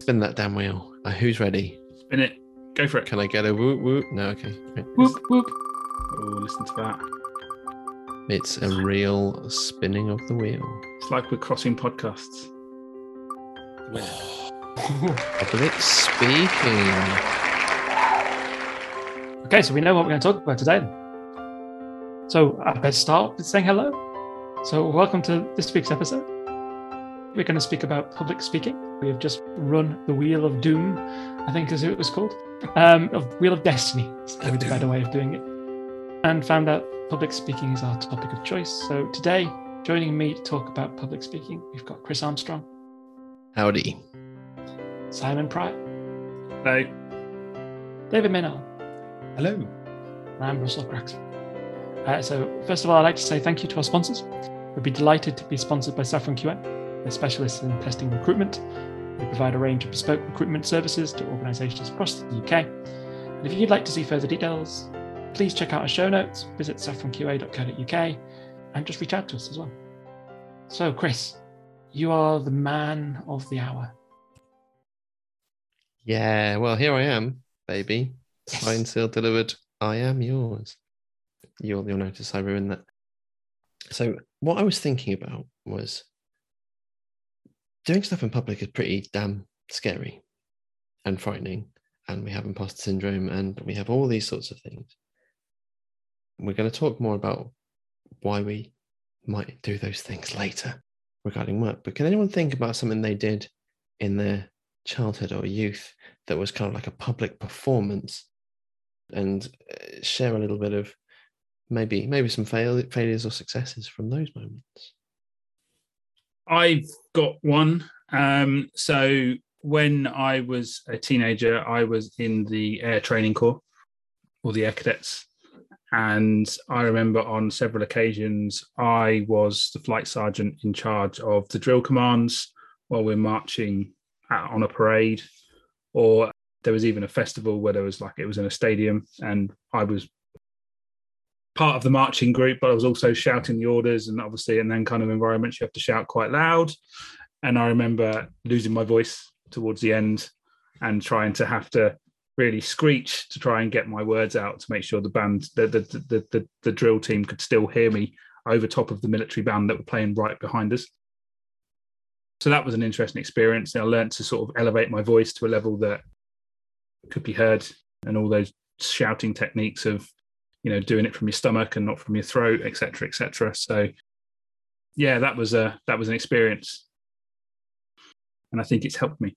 Spin that damn wheel. Uh, who's ready? Spin it. Go for it. Can I get a whoop whoop? No, okay. Whoop whoop. Oh, listen to that. It's a real spinning of the wheel. It's like we're crossing podcasts. Public speaking. Okay, so we know what we're going to talk about today. So I better start with saying hello. So welcome to this week's episode. We're going to speak about public speaking. We have just run the Wheel of Doom, I think is who it was called, um, of Wheel of Destiny. Is a better way of doing it, and found out public speaking is our topic of choice. So today, joining me to talk about public speaking, we've got Chris Armstrong, Howdy. Simon Prior, No. David Maynard, Hello. and I'm Russell Craxford. Uh, so, first of all, I'd like to say thank you to our sponsors. We'd be delighted to be sponsored by Saffron QA. They're specialists in testing recruitment. They provide a range of bespoke recruitment services to organisations across the UK. And if you'd like to see further details, please check out our show notes, visit saffronqa.co.uk, and just reach out to us as well. So, Chris, you are the man of the hour. Yeah, well, here I am, baby. Yes. Signed, sealed, delivered. I am yours. You'll, you'll notice I ruined that. So, what I was thinking about was doing stuff in public is pretty damn scary and frightening. And we have imposter syndrome and we have all these sorts of things. We're going to talk more about why we might do those things later regarding work. But can anyone think about something they did in their childhood or youth that was kind of like a public performance and uh, share a little bit of maybe maybe some fail, failures or successes from those moments I've got one. Um, so when I was a teenager, I was in the Air Training Corps or the Air Cadets. And I remember on several occasions, I was the flight sergeant in charge of the drill commands while we're marching out on a parade. Or there was even a festival where there was like, it was in a stadium and I was part of the marching group, but I was also shouting the orders. And obviously, in then kind of environments, you have to shout quite loud. And I remember losing my voice towards the end and trying to have to really screech to try and get my words out to make sure the band, the the the the, the drill team could still hear me over top of the military band that were playing right behind us. So that was an interesting experience. I learned to sort of elevate my voice to a level that could be heard, and all those shouting techniques of you know doing it from your stomach and not from your throat etc etc so yeah that was a that was an experience and i think it's helped me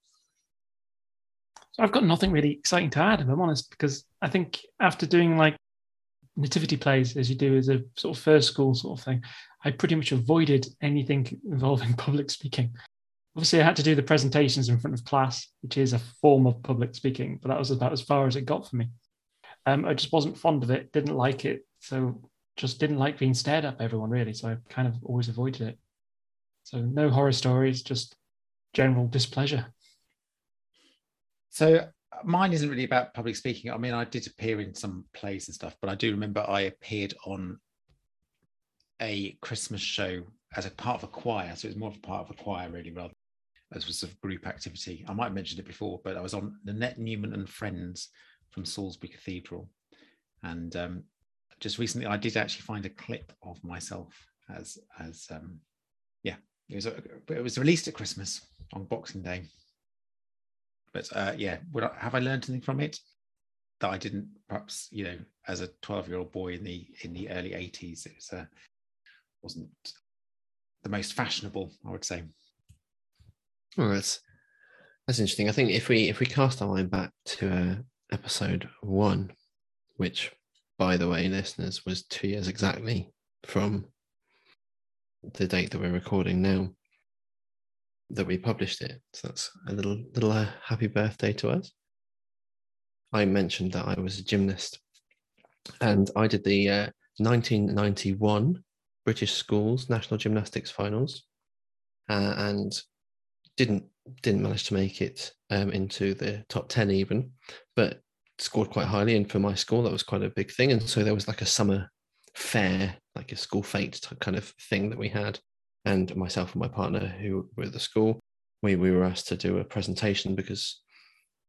So I've got nothing really exciting to add, if I'm honest, because I think after doing like nativity plays as you do as a sort of first school sort of thing, I pretty much avoided anything involving public speaking. Obviously, I had to do the presentations in front of class, which is a form of public speaking, but that was about as far as it got for me. Um, I just wasn't fond of it, didn't like it, so just didn't like being stared at by everyone really. So I kind of always avoided it. So no horror stories, just general displeasure. So mine isn't really about public speaking. I mean, I did appear in some plays and stuff, but I do remember I appeared on a Christmas show as a part of a choir. So it was more of a part of a choir, really, rather as was a group activity. I might have mentioned it before, but I was on Nanette Newman and Friends from Salisbury Cathedral. And um, just recently, I did actually find a clip of myself as as um, yeah, it was a, it was released at Christmas on Boxing Day. But uh, yeah, would I, have I learned anything from it that I didn't perhaps you know as a twelve year old boy in the in the early eighties? It was uh, wasn't the most fashionable, I would say. well that's that's interesting i think if we if we cast our mind back to uh, episode one which by the way listeners was two years exactly from the date that we're recording now that we published it. So that's a little little uh, happy birthday to us. I mentioned that i was a gymnast and i did the uh, 1991 british schools national gymnastics finals uh, and didn't didn't manage to make it um, into the top 10 even but scored quite highly. And for my school that was quite a big thing. And so there was like a summer fair like a school fete kind of thing that we had. And myself and my partner who were at the school we we were asked to do a presentation because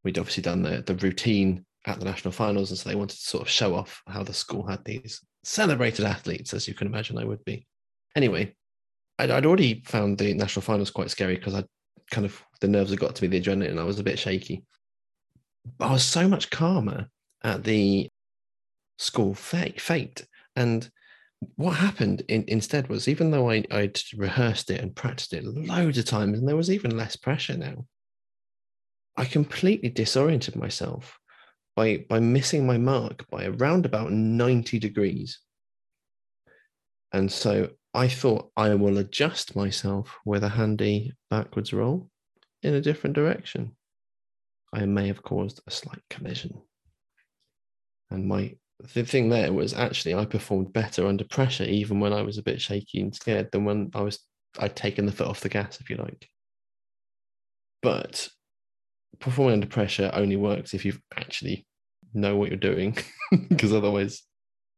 we'd obviously done the the routine at the national finals, and so they wanted to sort of show off how the school had these celebrated athletes, as you can imagine, I would be. Anyway, I'd, I'd already found the national finals quite scary because I kind of the nerves had got to me, the adrenaline, I was a bit shaky. But I was so much calmer at the school fete, fete. and what happened in, instead was even though I, I'd rehearsed it and practiced it loads of times, and there was even less pressure now, I completely disoriented myself by by missing my mark by around about 90 degrees. And so I thought I will adjust myself with a handy backwards roll in a different direction. I may have caused a slight collision. And my the thing there was actually I performed better under pressure, even when I was a bit shaky and scared, than when I was I'd taken the foot off the gas, if you like. But performing under pressure only works if you actually know what you're doing, because otherwise,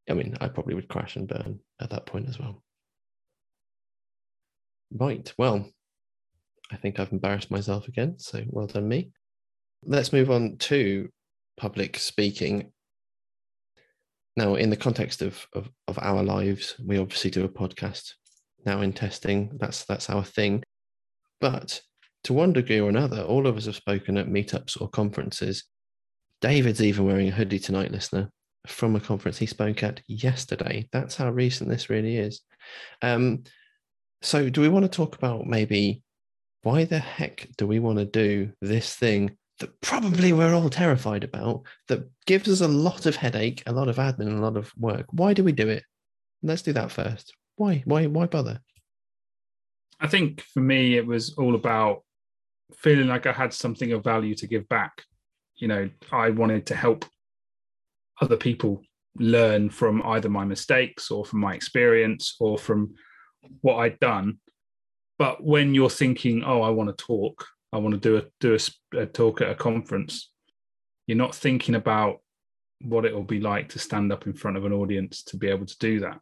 I mean, I probably would crash and burn at that point as well. Right. Well, I think I've embarrassed myself again. So well done, me. Let's move on to public speaking. Now, in the context of, of, of our lives, we obviously do a podcast now in testing. That's that's our thing. But to one degree or another, all of us have spoken at meetups or conferences. David's even wearing a hoodie tonight, listener, from a conference he spoke at yesterday. That's how recent this really is. Um, so, do we want to talk about maybe why the heck do we want to do this thing that probably we're all terrified about, that gives us a lot of headache, a lot of admin, a lot of work? Why do we do it? Let's do that first. Why? Why? Why bother? I think for me, it was all about feeling like I had something of value to give back. You know, I wanted to help other people learn from either my mistakes or from my experience or from what I'd done. But when you're thinking, oh, I want to talk, I want to do a do a, a talk at a conference, you're not thinking about what it will be like to stand up in front of an audience to be able to do that.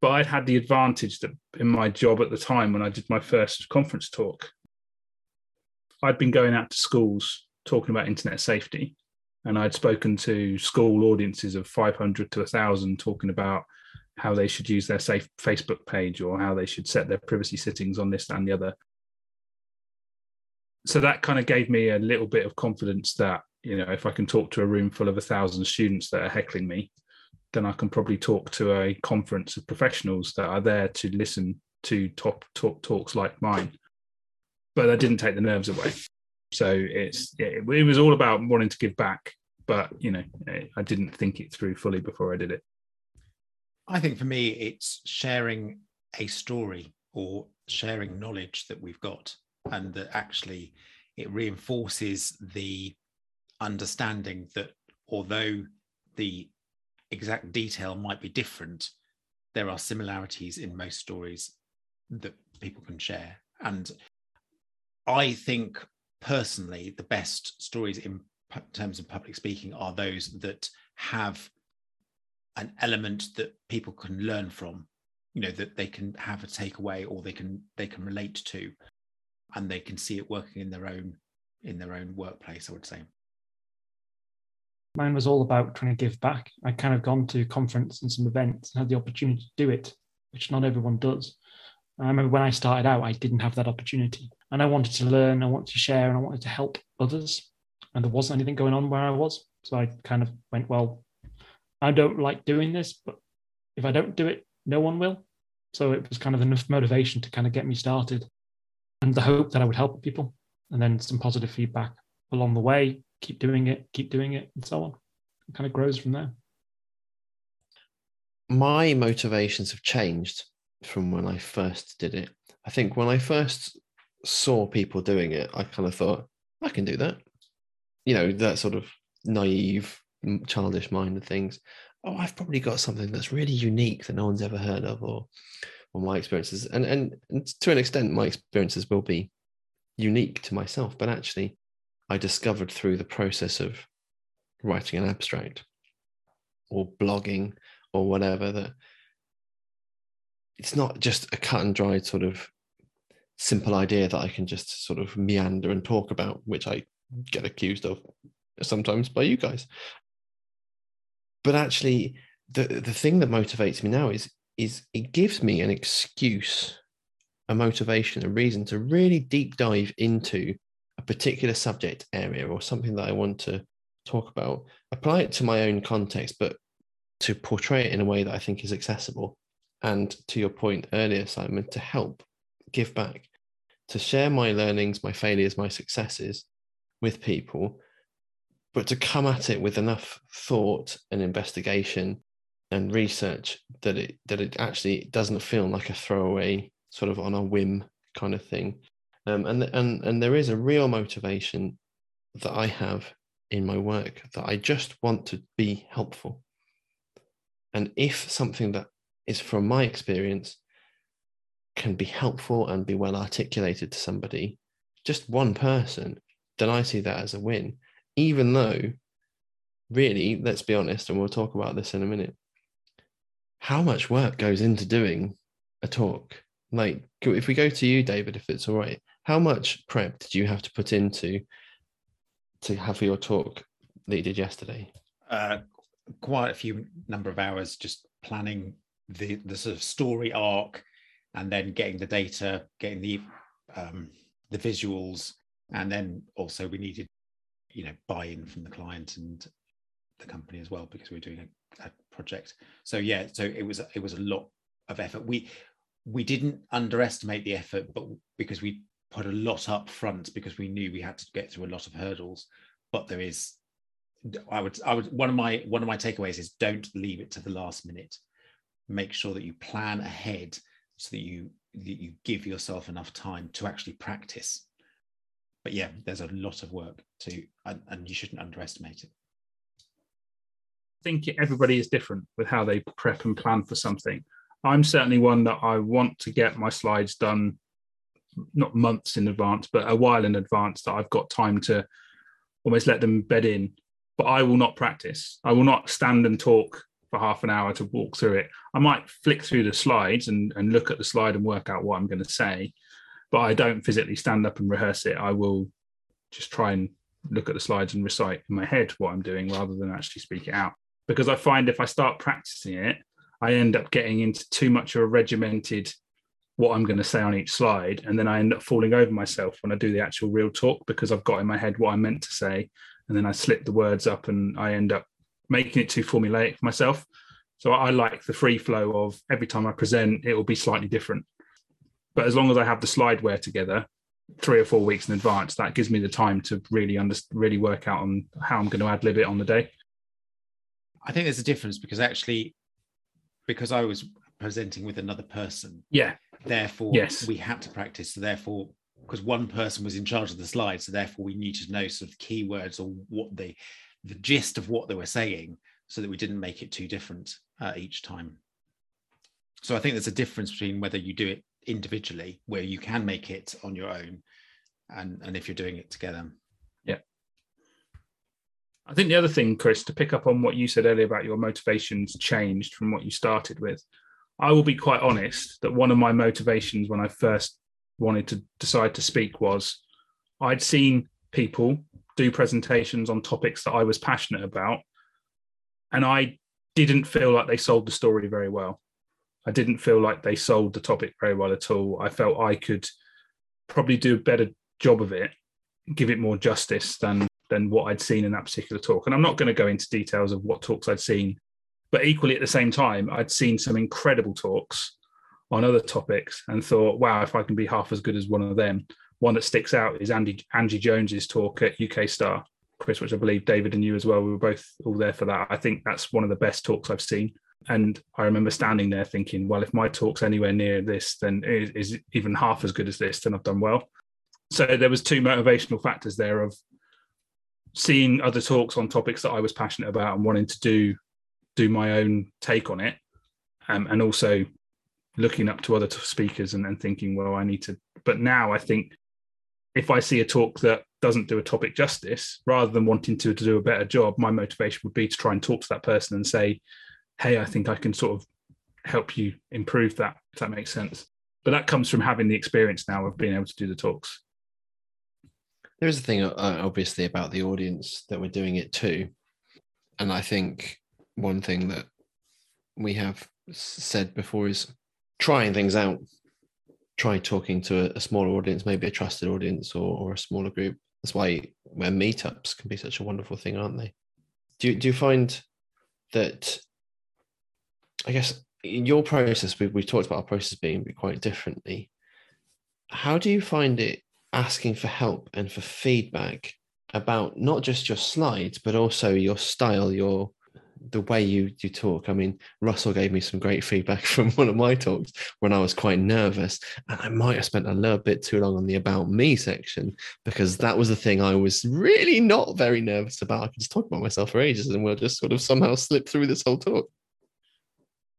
But I'd had the advantage that in my job at the time when I did my first conference talk, I'd been going out to schools talking about internet safety. And I'd spoken to school audiences of 500 to 1,000 talking about how they should use their safe Facebook page or how they should set their privacy settings on this and the other. So that kind of gave me a little bit of confidence that, you know, if I can talk to a room full of a thousand students that are heckling me, then I can probably talk to a conference of professionals that are there to listen to top talk talks like mine. But that didn't take the nerves away. So it's it, it was all about wanting to give back, but you know, I didn't think it through fully before I did it. I think for me, it's sharing a story or sharing knowledge that we've got, and that actually it reinforces the understanding that although the exact detail might be different, there are similarities in most stories that people can share. And I think personally, the best stories in terms of public speaking are those that have an element that people can learn from you know that they can have a takeaway or they can they can relate to and they can see it working in their own in their own workplace i would say. Mine was all about trying to give back. I kind of gone to conference and some events and had the opportunity to do it which not everyone does. I remember when i started out i didn't have that opportunity. And i wanted to learn i wanted to share and i wanted to help others. And there wasn't anything going on where i was. So i kind of went well I don't like doing this, but if I don't do it, no one will. So it was kind of enough motivation to kind of get me started and the hope that I would help people and then some positive feedback along the way. Keep doing it, keep doing it, and so on. It kind of grows from there. My motivations have changed from when I first did it. I think when I first saw people doing it, I kind of thought, I can do that. You know, that sort of naive childish mind of things oh i've probably got something that's really unique that no one's ever heard of or or my experiences and and, and to an extent my experiences will be unique to myself but actually i discovered through the process of writing an abstract or blogging or whatever that it's not just a cut and dried sort of simple idea that I can just sort of meander and talk about, which I get accused of sometimes by you guys. But actually, the the thing that motivates me now is is it gives me an excuse, a motivation, a reason to really deep dive into a particular subject area or something that I want to talk about, apply it to my own context, but to portray it in a way that I think is accessible. And to your point earlier, Simon, to help give back, to share my learnings, my failures, my successes with people, but to come at it with enough thought and investigation and research that it that it actually doesn't feel like a throwaway sort of on a whim kind of thing. Um, and and and there is a real motivation that I have in my work that I just want to be helpful. And if something that is from my experience can be helpful and be well articulated to somebody, just one person, then I see that as a win. Even though, really, let's be honest, and we'll talk about this in a minute, how much work goes into doing a talk? Like, if we go to you, David, if it's all right, how much prep did you have to put into to have for your talk that you did yesterday? Uh, quite a few number of hours just planning the the sort of story arc and then getting the data getting the um, the visuals and then also we needed you know buy-in from the client and the company as well because we are doing a, a project so yeah so it was it was a lot of effort we we didn't underestimate the effort but because we put a lot up front because we knew we had to get through a lot of hurdles but there is I would I would one of my one of my takeaways is don't leave it to the last minute. Make sure that you plan ahead so that you that you give yourself enough time to actually practice. But yeah, there's a lot of work to and, and you shouldn't underestimate it. I think everybody is different with how they prep and plan for something. I'm certainly one that I want to get my slides done not months in advance, but a while in advance that I've got time to almost let them bed in but I will not practice. I will not stand and talk for half an hour to walk through it. I might flick through the slides and, and look at the slide and work out what I'm going to say, but I don't physically stand up and rehearse it. I will just try and look at the slides and recite in my head what I'm doing rather than actually speak it out. Because I find if I start practicing it, I end up getting into too much of a regimented what I'm going to say on each slide. And then I end up falling over myself when I do the actual real talk because I've got in my head what I meant to say and then I slip the words up and I end up making it too formulaic for myself. So I like the free flow of every time I present, it will be slightly different. But as long as I have the slideware together, three or four weeks in advance, that gives me the time to really under, really work out on how I'm going to ad lib it on the day. I think there's a difference because actually, because I was presenting with another person, yeah, therefore yes. we had to practice. So therefore, because one person was in charge of the slide, so therefore we needed to know sort of keywords or what the the gist of what they were saying, so that we didn't make it too different uh, each time. So I think there's a difference between whether you do it individually, where you can make it on your own, and and if you're doing it together. Yeah. I think the other thing, Chris, to pick up on what you said earlier about your motivations changed from what you started with. I will be quite honest that one of my motivations when I first wanted to decide to speak was I'd seen people do presentations on topics that I was passionate about, and I didn't feel like they sold the story very well. I didn't feel like they sold the topic very well at all. I felt I could probably do a better job of it, give it more justice than than what I'd seen in that particular talk. And I'm not going to go into details of what talks I'd seen, but equally at the same time, I'd seen some incredible talks on other topics and thought, wow, if I can be half as good as one of them. One that sticks out is Andy Angie Jones's talk at UK Star, Chris, which I believe David and you as well. We were both all there for that. I think that's one of the best talks I've seen. And I remember standing there thinking, well, if my talk's anywhere near this, then it is even half as good as this, then I've done well. So there was two motivational factors there of seeing other talks on topics that I was passionate about and wanting to do do my own take on it, um, and also looking up to other speakers and then thinking, well, I need to. But now I think if I see a talk that doesn't do a topic justice, rather than wanting to, to do a better job, my motivation would be to try and talk to that person and say, hey, I think I can sort of help you improve that, if that makes sense. but that comes from having the experience now of being able to do the talks. There is a thing, uh, obviously, about the audience that we're doing it to. And I think one thing that we have said before is trying things out. Try talking to a, a smaller audience, maybe a trusted audience or, or a smaller group. That's why where meetups can be such a wonderful thing, aren't they? Do do you find that, I guess, in your process, we, we've talked about our process being quite differently. How do you find it asking for help and for feedback about not just your slides, but also your style, your the way you you talk. I mean, Russell gave me some great feedback from one of my talks when I was quite nervous, and I might have spent a little bit too long on the about me section because that was the thing I was really not very nervous about. I could just talk about myself for ages, and we'll just sort of somehow slip through this whole talk.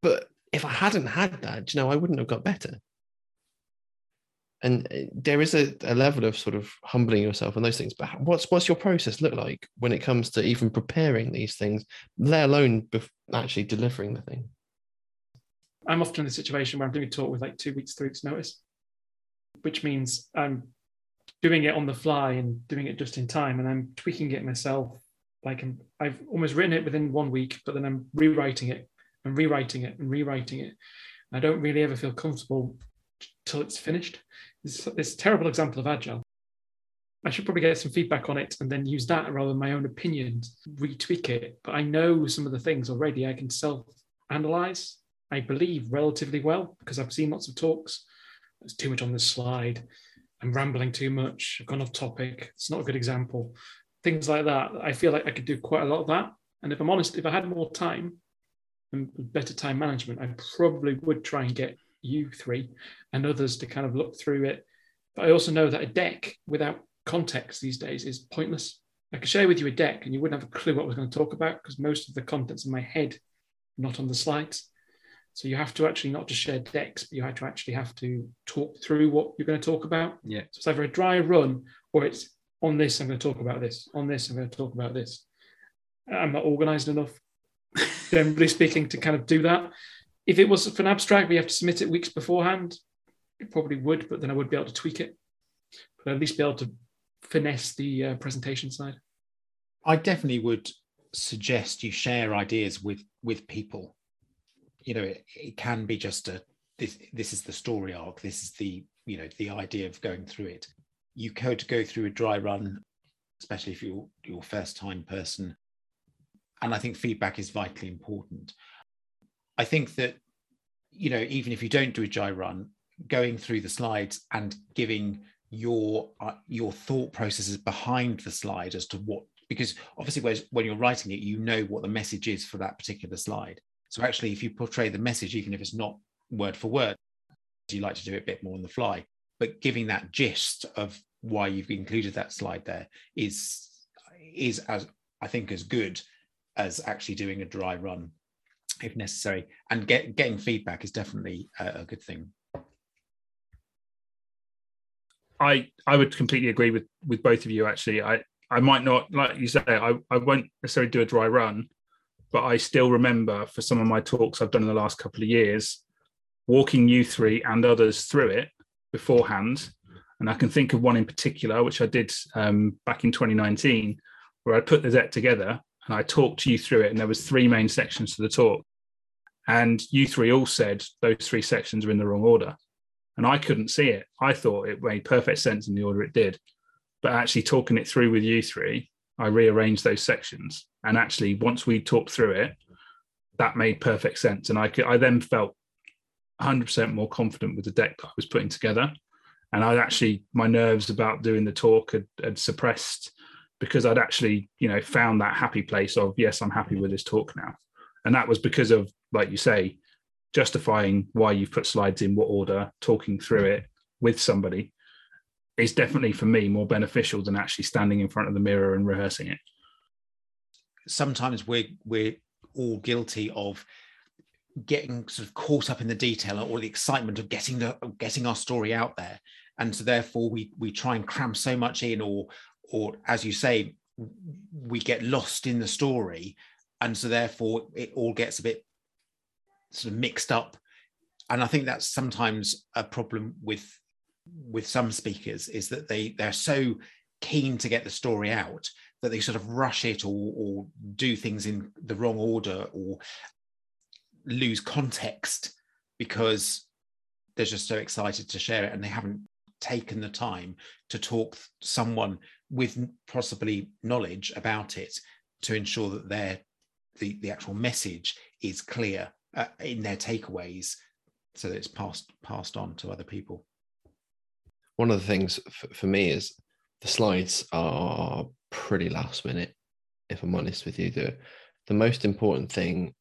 But if I hadn't had that, you know, I wouldn't have got better. And uh, there is a, a level of sort of humbling yourself and those things but what's what's your process look like when it comes to even preparing these things let alone actually delivering the thing? I'm often in a situation where i'm doing a talk with like two weeks three weeks notice which means i'm doing it on the fly and doing it just in time and i'm tweaking it myself. Like I'm, i've almost written it within one week but then i'm rewriting it and rewriting it and rewriting it i don't really ever feel comfortable till it's finished this, this terrible example of agile. I should probably get some feedback on it and then use that rather than my own opinions, retweak it. But I know some of the things already I can self analyze, I believe, relatively well because I've seen lots of talks. There's too much on this slide. I'm rambling too much. I've gone off topic. It's not a good example. Things like that. I feel like I could do quite a lot of that. And if I'm honest, if I had more time and better time management, I probably would try and get you three and others to kind of look through it. But I also know that a deck without context these days is pointless. I could share with you a deck and you wouldn't have a clue what I was going to talk about because most of the content's in my head, not on the slides. So you have to actually not just share decks, but you have to actually have to talk through what you're going to talk about. Yeah. So it's either a dry run or it's on this, I'm going to talk about this. On this, I'm going to talk about this. I'm not organized enough, generally speaking, to kind of do that. If it was for an abstract, we have to submit it weeks beforehand. It probably would, but then I would be able to tweak it. But at least be able to finesse the uh, presentation side. I definitely would suggest you share ideas with with people. You know, it, it can be just a this this is the story arc. This is the you know the idea of going through it. You could go through a dry run, especially if you're your first time person. And I think feedback is vitally important. I think that, you know, even if you don't do a dry run, going through the slides and giving your uh, your thought processes behind the slide as to what because obviously when you're writing it you know what the message is for that particular slide so actually if you portray the message even if it's not word for word you like to do it a bit more on the fly but giving that gist of why you've included that slide there is is as i think as good as actually doing a dry run if necessary. And get, getting feedback is definitely a, a good thing. I I would completely agree with with both of you. Actually, I I might not like you say I I won't necessarily do a dry run, but I still remember for some of my talks I've done in the last couple of years, walking you three and others through it beforehand. And I can think of one in particular, which I did um, back in 2019, where I put the deck together and I talked you through it. And there was three main sections to the talk, and you three all said those three sections are in the wrong order, and I couldn't see it. I thought it made perfect sense in the order it did, but actually talking it through with you three, I rearranged those sections, and actually once we talked through it, that made perfect sense, and I could I then felt 100% more confident with the deck that I was putting together. And I actually, my nerves about doing the talk had, had suppressed because I'd actually, you know, found that happy place of yes, I'm happy with this talk now, and that was because of, like you say, justifying why you've put slides in what order, talking through it with somebody is definitely for me more beneficial than actually standing in front of the mirror and rehearsing it. Sometimes we're we're all guilty of getting sort of caught up in the detail or the excitement of getting the of getting our story out there and so therefore we we try and cram so much in or or as you say, we get lost in the story, and so therefore it all gets a bit sort of mixed up. and I think that's sometimes a problem with with some speakers is that they they're so keen to get the story out that they sort of rush it or, or do things in the wrong order or lose context because they're just so excited to share it and they haven't taken the time to talk someone with possibly knowledge about it to ensure that their the, the actual message is clear uh, in their takeaways so that it's passed passed on to other people. One of the things f- for me is the slides are pretty last minute if i'm honest with you. The the most important thing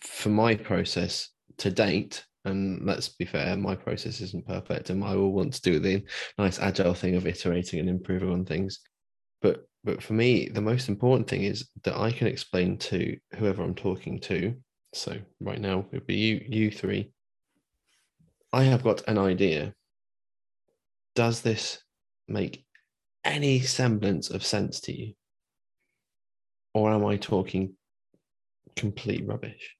for my process to date and let's be fair my process isn't perfect and i will want to do the nice agile thing of iterating and improving on things. But but for me the most important thing is that i can explain to whoever i'm talking to so right now it would be you you three. I have got an idea. Does this make any semblance of sense to you? Or am i talking complete rubbish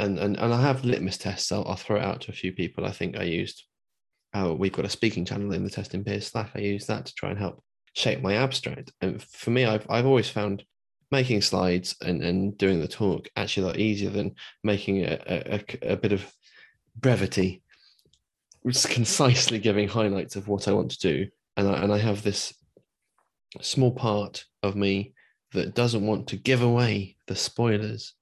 and and, and I have litmus tests. I'll, I'll throw it out to a few people. I think I used. Oh, we've got a speaking channel in the testing peers Slack. I use that to try and help shape my abstract. And for me, I've I've always found making slides and, and doing the talk actually a lot easier than making a, a, a bit of brevity, just concisely giving highlights of what I want to do. And I, and I have this small part of me that doesn't want to give away the spoilers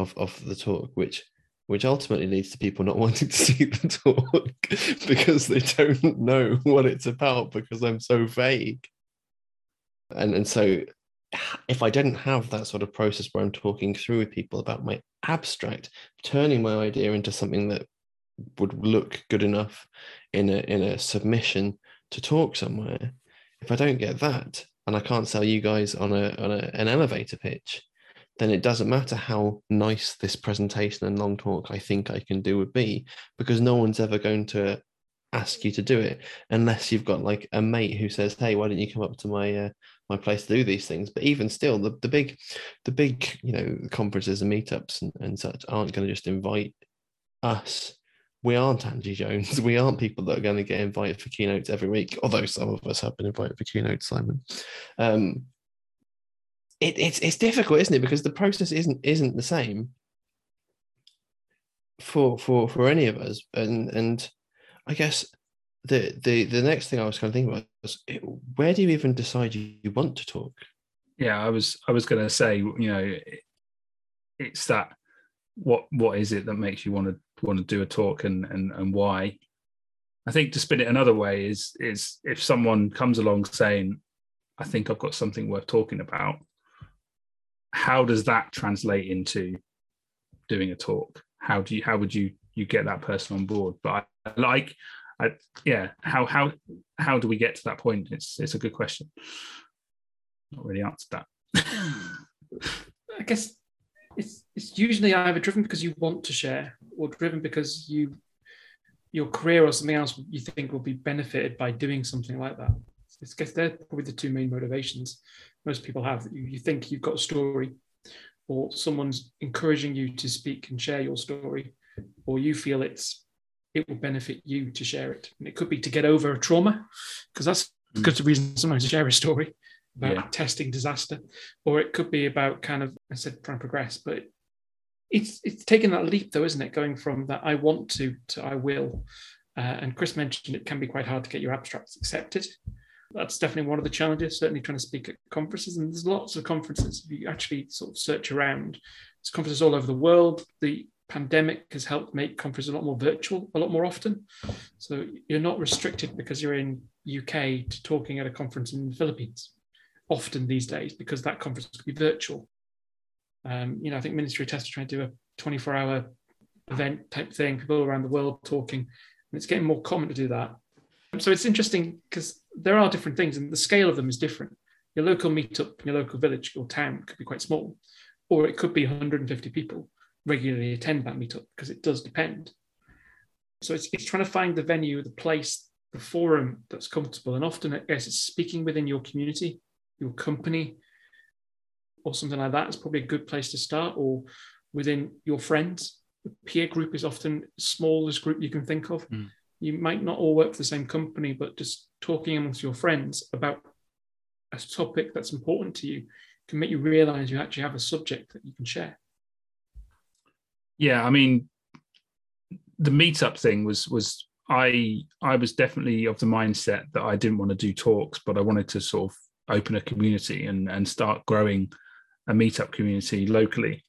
of, of the talk, which which ultimately leads to people not wanting to see the talk because they don't know what it's about because I'm so vague. And and so if I didn't have that sort of process where I'm talking through with people about my abstract, turning my idea into something that would look good enough in a in a submission to talk somewhere, if I don't get that and I can't sell you guys on a on a, an elevator pitch, then it doesn't matter how nice this presentation and long talk I think I can do would be, because no one's ever going to ask you to do it unless you've got like a mate who says, "Hey, why don't you come up to my uh, my place to do these things?" But even still, the, the big the big you know conferences and meetups and, and such aren't going to just invite us. We aren't Angie Jones. We aren't people that are going to get invited for keynotes every week. Although some of us have been invited for keynotes, Simon. Um, it, it's it's difficult, isn't it? Because the process isn't isn't the same for for for any of us, and and I guess the the the next thing I was kind of thinking about was where do you even decide you, you want to talk? Yeah, I was I was going to say, you know, it's that what what is it that makes you want to want to do a talk and and and why? I think to spin it another way is is if someone comes along saying, I think I've got something worth talking about, how does that translate into doing a talk? How do you how would you you get that person on board? But I like I yeah, how how how do we get to that point? It's it's a good question. Not really answered that. Hmm. I guess it's it's usually either driven because you want to share or driven because you your career or something else you think will be benefited by doing something like that. I guess they're probably the two main motivations most people have. You, you think you've got a story, or someone's encouraging you to speak and share your story, or you feel it's it will benefit you to share it. And it could be to get over a trauma, because that's mm. good reason sometimes to share a story about yeah. testing disaster, or it could be about kind of I said trying to progress, but it's it's taking that leap though, isn't it? Going from that I want to to I will. Uh, and Chris mentioned it can be quite hard to get your abstracts accepted that's definitely one of the challenges. Certainly trying to speak at conferences, and there's lots of conferences. If you actually sort of search around, there's conferences all over the world. The pandemic has helped make conferences a lot more virtual, a lot more often. So you're not restricted because you're in UK to talking at a conference in the Philippines. Often these days, because that conference could be virtual. Um, you know, I think Ministry of Test are trying to do a 24-hour event type thing, people around the world talking, and it's getting more common to do that. So it's interesting because there are different things, and the scale of them is different. Your local meetup your local village or town could be quite small, or it could be 150 people regularly attend that meetup because it does depend. So it's, it's trying to find the venue, the place, the forum that's comfortable. And often, I guess, it's speaking within your community, your company, or something like that is probably a good place to start, or within your friends. the peer group is often smallest group you can think of. Mm. You might not all work for the same company, but just talking amongst your friends about a topic that's important to you can make you realize you actually have a subject that you can share. Yeah, I mean, the meetup thing was was I I was definitely of the mindset that I didn't want to do talks, but I wanted to sort of open a community and and start growing a meetup community locally.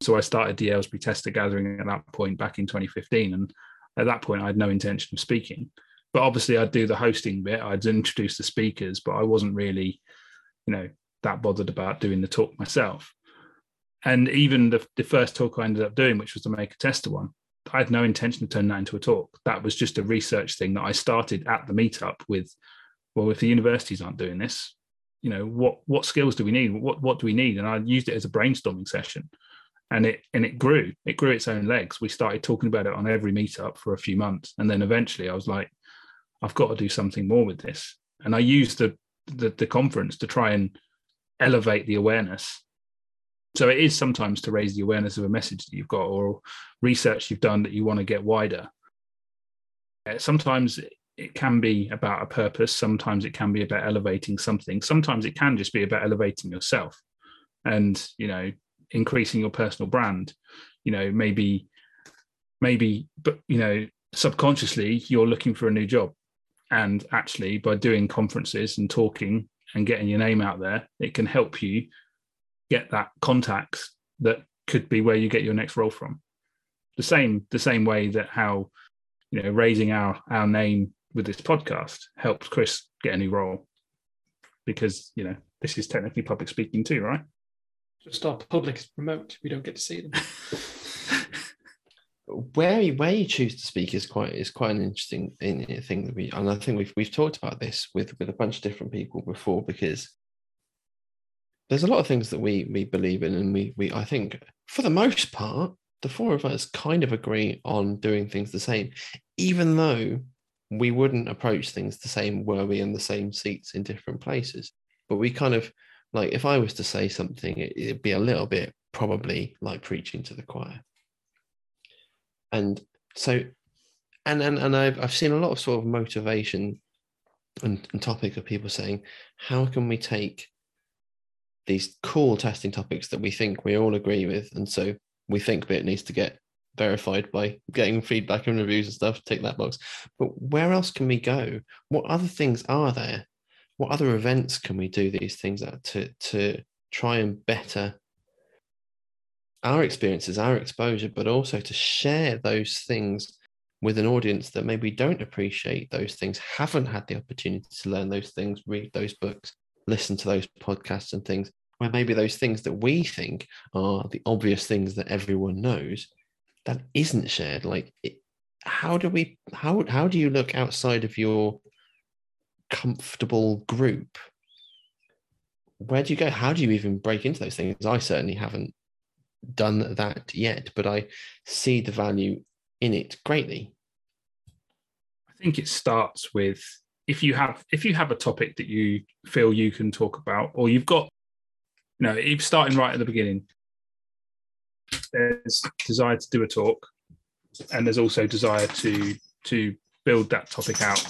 So I started the Aylesbury Tester Gathering at that point back in 2015, and at that point I had no intention of speaking. But obviously I'd do the hosting bit, I'd introduce the speakers, but I wasn't really, you know, that bothered about doing the talk myself. And even the, the first talk I ended up doing, which was the Maker Tester one, I had no intention of turning that into a talk. That was just a research thing that I started at the meetup with. Well, if the universities aren't doing this, you know, what what skills do we need? What what do we need? And I used it as a brainstorming session, and it and it grew. It grew its own legs. We started talking about it on every meetup for a few months, and then eventually I was like, I've got to do something more with this. And I used the the, the conference to try and elevate the awareness so it is sometimes to raise the awareness of a message that you've got or research you've done that you want to get wider. Uh, sometimes it can be about a purpose. Sometimes it can be about elevating something. Sometimes it can just be about elevating yourself and, you know, increasing your personal brand. You know, maybe, maybe, but, you know, subconsciously you're looking for a new job. And actually, by doing conferences and talking and getting your name out there, it can help you get that contacts that could be where you get your next role from. The same, the same way that how you know raising our our name with this podcast helps Chris get a new role because you know this is technically public speaking too, right? Just our public is remote; we don't get to see them. where you, where you choose to speak is quite is quite an interesting thing that we and I think we've we've talked about this with with a bunch of different people before because there's a lot of things that we we believe in, and we we I think for the most part, the four of us kind of agree on doing things the same, even though we wouldn't approach things the same were we in the same seats in different places. But we kind of like if I was to say something, it, it'd be a little bit probably like preaching to the choir. And so, and and and I've I've seen a lot of sort of motivation and, and topic of people saying, how can we take these cool testing topics that we think we all agree with. And so we think it needs to get verified by getting feedback and reviews and stuff, tick that box. But where else can we go? What other things are there? What other events can we do these things at to, to try and better our experiences, our exposure, but also to share those things with an audience that maybe don't appreciate those things, haven't had the opportunity to learn those things, read those books, listen to those podcasts and things where maybe those things that we think are the obvious things that everyone knows that isn't shared. Like it, how do we how how do you look outside of your comfortable group. Where do you go? How do you even break into those things? I certainly haven't done that yet but i see the value in it greatly. I think it starts with if you have if you have a topic that you feel you can talk about or you've got you know if starting right at the beginning there's desire to do a talk and there's also desire to to build that topic out.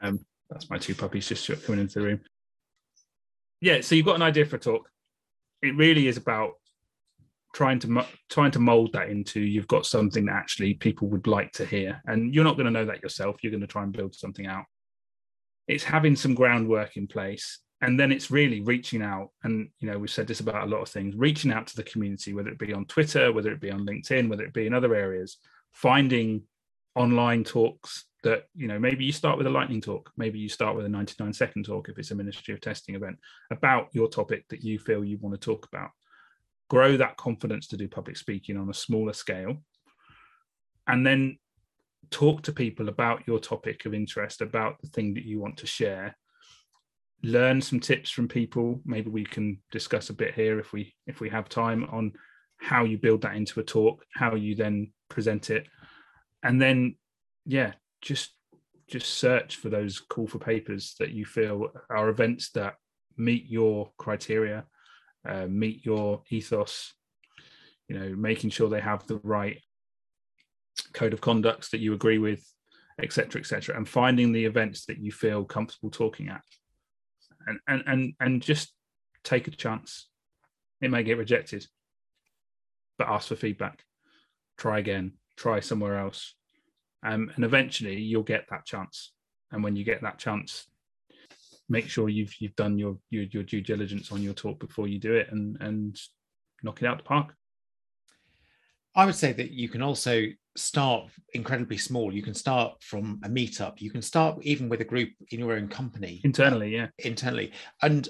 Um that's my two puppies just coming into the room. Yeah so you've got an idea for a talk. It really is about trying to trying to mold that into you've got something that actually people would like to hear. And you're not going to know that yourself. You're going to try and build something out. It's having some groundwork in place and then it's really reaching out and you know we've said this about a lot of things reaching out to the community whether it be on twitter whether it be on linkedin whether it be in other areas finding online talks that you know maybe you start with a lightning talk maybe you start with a 99 second talk if it's a ministry of testing event about your topic that you feel you want to talk about grow that confidence to do public speaking on a smaller scale and then talk to people about your topic of interest, about the thing that you want to share. Learn some tips from people. Maybe we can discuss a bit here if we if we have time on how you build that into a talk, how you then present it, and then yeah, just just search for those call for papers that you feel are events that meet your criteria, uh, meet your ethos. You know, making sure they have the right code of conducts that you agree with, etc., etc., and finding the events that you feel comfortable talking at, and and and and just take a chance. It may get rejected, but ask for feedback. Try again. Try somewhere else, um, and eventually you'll get that chance. And when you get that chance, make sure you've you've done your your, your due diligence on your talk before you do it, and and knock it out the park. I would say that you can also start incredibly small. You can start from a meetup. You can start even with a group in your own company internally, yeah, internally. And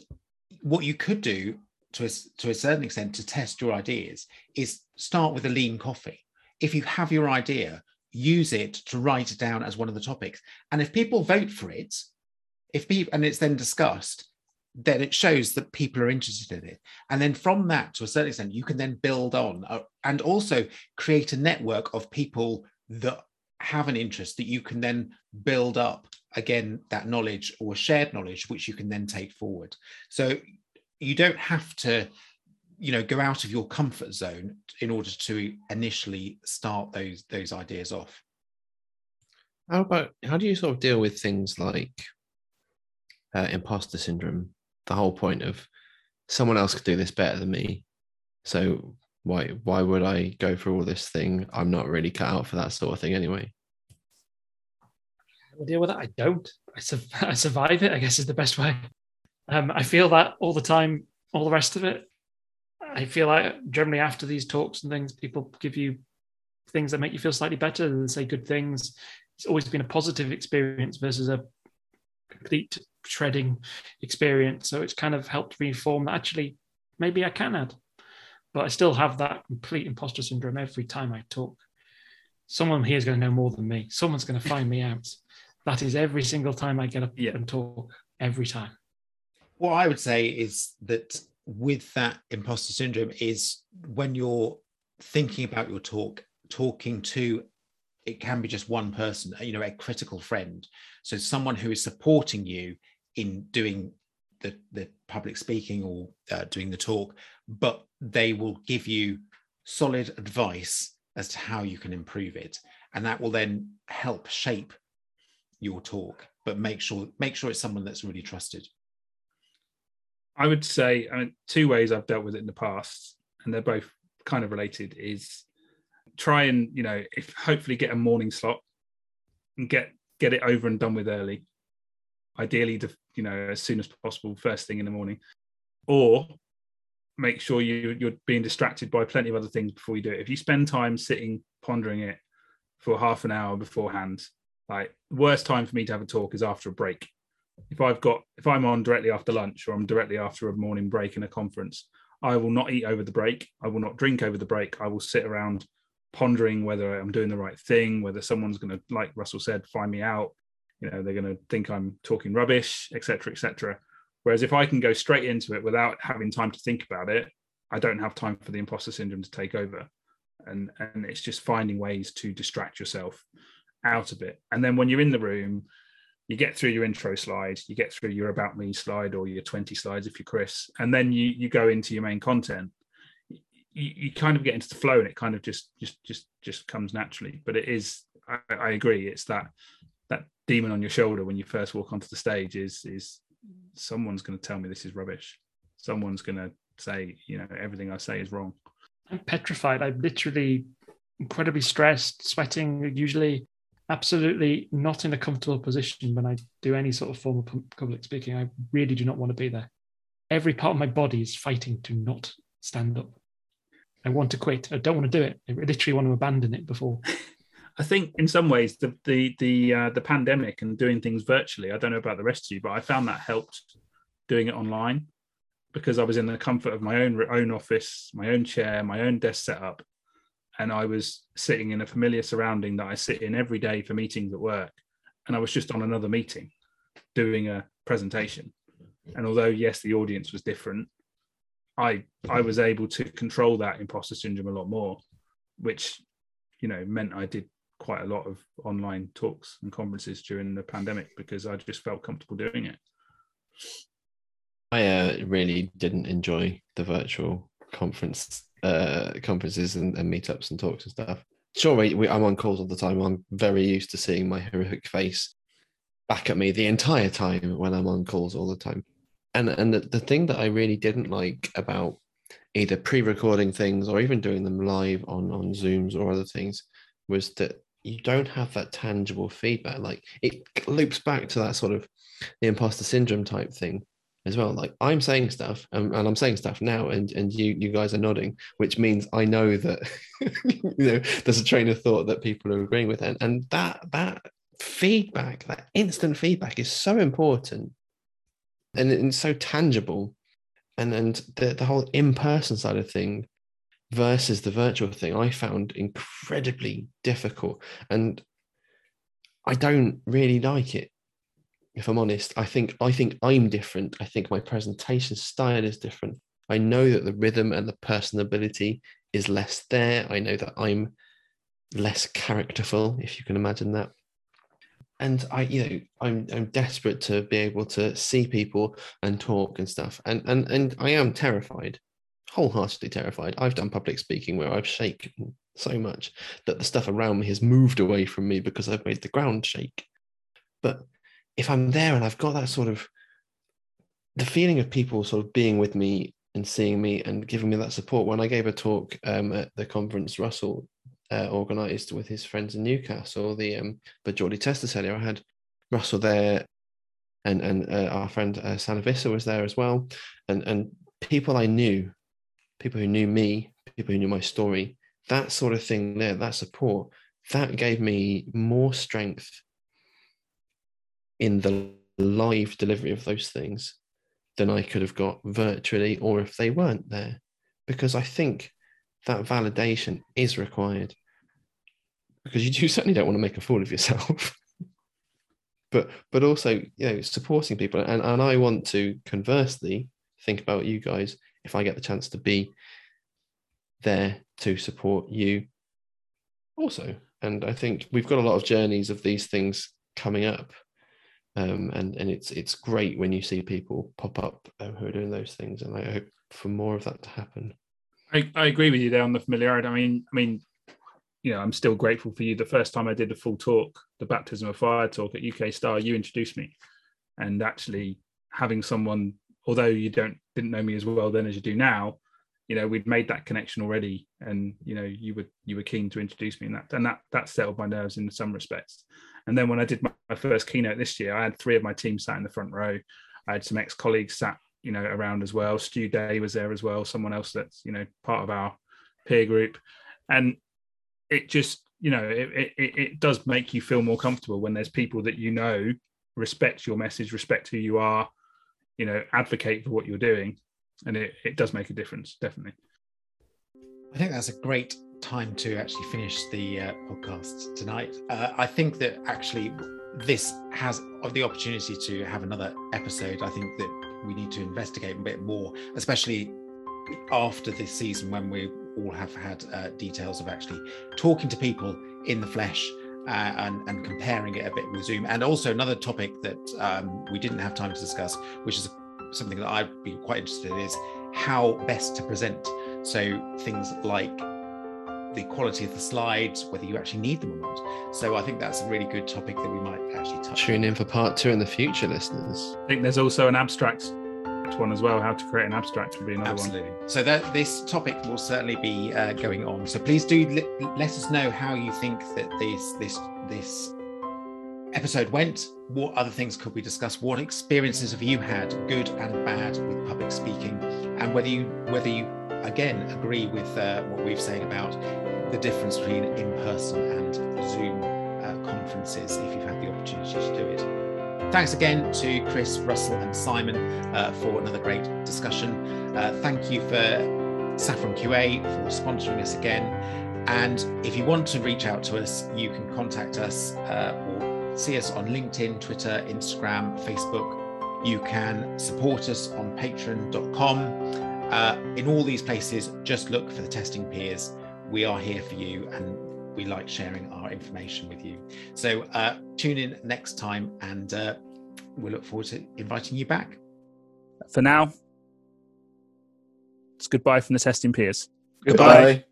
what you could do to a, to a certain extent to test your ideas is start with a lean coffee. If you have your idea, use it to write it down as one of the topics. And if people vote for it, if people and it's then discussed, then it shows that people are interested in it. And then from that, to a certain extent, you can then build on uh, and also create a network of people that have an interest that you can then build up again that knowledge or shared knowledge which you can then take forward so you don't have to you know go out of your comfort zone in order to initially start those those ideas off? How about how do you sort of deal with things like uh, imposter syndrome? The whole point of someone else could do this better than me. So why why would i go through all this thing? I'm not really cut out for that sort of thing anyway. I deal with it i don't. I, su- I survive it i guess is the best way. Um, i feel that all the time all the rest of it i feel like generally after these talks and things people give you things that make you feel slightly better and say good things it's always been a positive experience versus a complete shredding experience. So it's kind of helped reform that actually maybe I can add. But I still have that complete imposter syndrome every time I talk. Someone here is going to know more than me. Someone's going to find me out. That is every single time I get up Yeah. and talk, every time. what I would say is that with that imposter syndrome is when you're thinking about your talk, talking to it can be just one person, you know, a critical friend. So someone who is supporting you in doing the, the public speaking or uh, doing the talk, but they will give you solid advice as to how you can improve it. And that will then help shape your talk, but make sure make sure it's someone that's really trusted. I would say I mean, two ways I've dealt with it in the past, and they're both kind of related. Is try and you know, if hopefully get a morning slot and get get it over and done with early. Ideally, you know as soon as possible, first thing in the morning, or make sure you you're being distracted by plenty of other things before you do it. If you spend time sitting pondering it for half an hour beforehand, like worst time for me to have a talk is after a break if I've got if I'm on directly after lunch or I'm directly after a morning break in a conference, I will not eat over the break. I will not drink over the break. I will sit around pondering whether I'm doing the right thing, whether someone's going to, like Russell said, find me out. You know, they're going to think I'm talking rubbish, etc., etc. Whereas if I can go straight into it without having time to think about it, I don't have time for the imposter syndrome to take over. And and it's just finding ways to distract yourself out of it. And then when you're in the room, you get through your intro slide, you get through your about me slide or your 20 slides if you're Chris, and then you you go into your main content. You, you kind of get into the flow and it kind of just just just just comes naturally. But it is, I, I agree, it's that that demon on your shoulder when you first walk onto the stage is is someone's going to tell me this is rubbish. Someone's going to say, you know, everything I say is wrong. I'm petrified. I'm literally incredibly stressed, sweating, usually absolutely not in a comfortable position when I do any sort of formal public speaking. I really do not want to be there. Every part of my body is fighting to not stand up. I want to quit. I don't want to do it. I literally want to abandon it before. I think in some ways the the the uh, the pandemic and doing things virtually. I don't know about the rest of you, but I found that helped doing it online because I was in the comfort of my own own office, my own chair, my own desk setup, and I was sitting in a familiar surrounding that I sit in every day for meetings at work, and I was just on another meeting, doing a presentation, and although yes, the audience was different, I I was able to control that imposter syndrome a lot more, which you know meant I did quite a lot of online talks and conferences during the pandemic because I just felt comfortable doing it. I uh, really didn't enjoy the virtual conference uh, conferences and, and meetups and talks and stuff. sure, we, we, I'm on calls all the time. I'm very used to seeing my horrific face back at me the entire time when I'm on calls all the time. And and the, the thing that I really didn't like about either pre-recording things or even doing them live on on Zooms or other things was that you don't have that tangible feedback. Like it loops back to that sort of the imposter syndrome type thing as well. Like I'm saying stuff and, and, I'm saying stuff now and, and you you guys are nodding, which means I know that you know there's a train of thought that people are agreeing with. And, and that that feedback, that instant feedback is so important and it's so tangible. And and the, the whole in-person side of thing versus the virtual thing, I found incredibly difficult. And I don't really like it if I'm honest. I think I think I'm different. I think my presentation style is different. I know that the rhythm and the personability is less there. I know that I'm less characterful, if you can imagine that. And I, you know, I'm I'm desperate to be able to see people and talk and stuff. And and and I am terrified, wholeheartedly terrified. I've done public speaking where I've shaken so much that the stuff around me has moved away from me because I've made the ground shake. But if I'm there and I've got that sort of the feeling of people sort of being with me and seeing me and giving me that support. When I gave a talk um, at the conference Russell uh, organised with his friends in Newcastle, the um, the Geordie Tester Cellar, I had Russell there, and and uh, our friend uh, Sanne Visser was there as well, and and people I knew, people who knew me, people who knew my story, that sort of thing there, that support, that gave me more strength in the live delivery of those things than I could have got virtually or if they weren't there. Because I think that validation is required. Because you do certainly don't want to make a fool of yourself. but but also, you know, supporting people. And, and I want to conversely think about you guys if I get the chance to be there to support you also. And I think we've got a lot of journeys of these things coming up um, and and it's it's great when you see people pop up um, who are doing those things, and I hope for more of that to happen. I, I agree with you there on the familiarity. I mean, I mean, you know, I'm still grateful for you. The first time I did the full talk, the baptism of fire talk at UK Star, you introduced me, and actually having someone, although you don't didn't know me as well then as you do now, you know, we'd made that connection already, and you know, you were you were keen to introduce me, and that and that that settled my nerves in some respects. And then when I did my, my first keynote this year, I had three of my team sat in the front row. I had some ex-colleagues sat, you know, around as well. Stu Day was there as well, someone else that's, you know, part of our peer group. And it just, you know, it, it, it does make you feel more comfortable when there's people that you know respect your message, respect who you are, you know, advocate for what you're doing. And it, it does make a difference, definitely. I think that's a great time to actually finish the uh, podcast tonight. Uh, I think that actually this has the opportunity to have another episode. I think that we need to investigate a bit more, especially after this season when we all have had uh, details of actually talking to people in the flesh. Uh, and, and, comparing it a bit with Zoom. And also another topic that um, we didn't have time to discuss, which is something that I'd be quite interested in, is how best to present. So things like the quality of the slides, whether you actually need them or not. So I think that's a really good topic that we might actually touch. Tune in for part two in the future, listeners. I think there's also an abstract one as well. How to create an abstract would be another Absolutely. one. So that this topic will certainly be uh, going on. So please do let, let us know how you think that this this this episode went. What other things could we discuss? What experiences have you had, good and bad, with public speaking, and whether you whether you again agree with uh, what we've saying about the difference between in-person and Zoom uh, conferences if you've had the opportunity to do it. Thanks again to Chris, Russell, and Simon uh, for another great discussion. Uh, thank you for Saffron QA for sponsoring us again. And if you want to reach out to us, you can contact us uh, or see us on LinkedIn, Twitter, Instagram, Facebook. You can support us on patreon.com. Uh, in all these places, just look for the testing peers we are here for you and we like sharing our information with you. So uh, tune in next time and uh, we look forward to inviting you back. For now, it's goodbye from the testing peers. Goodbye. goodbye.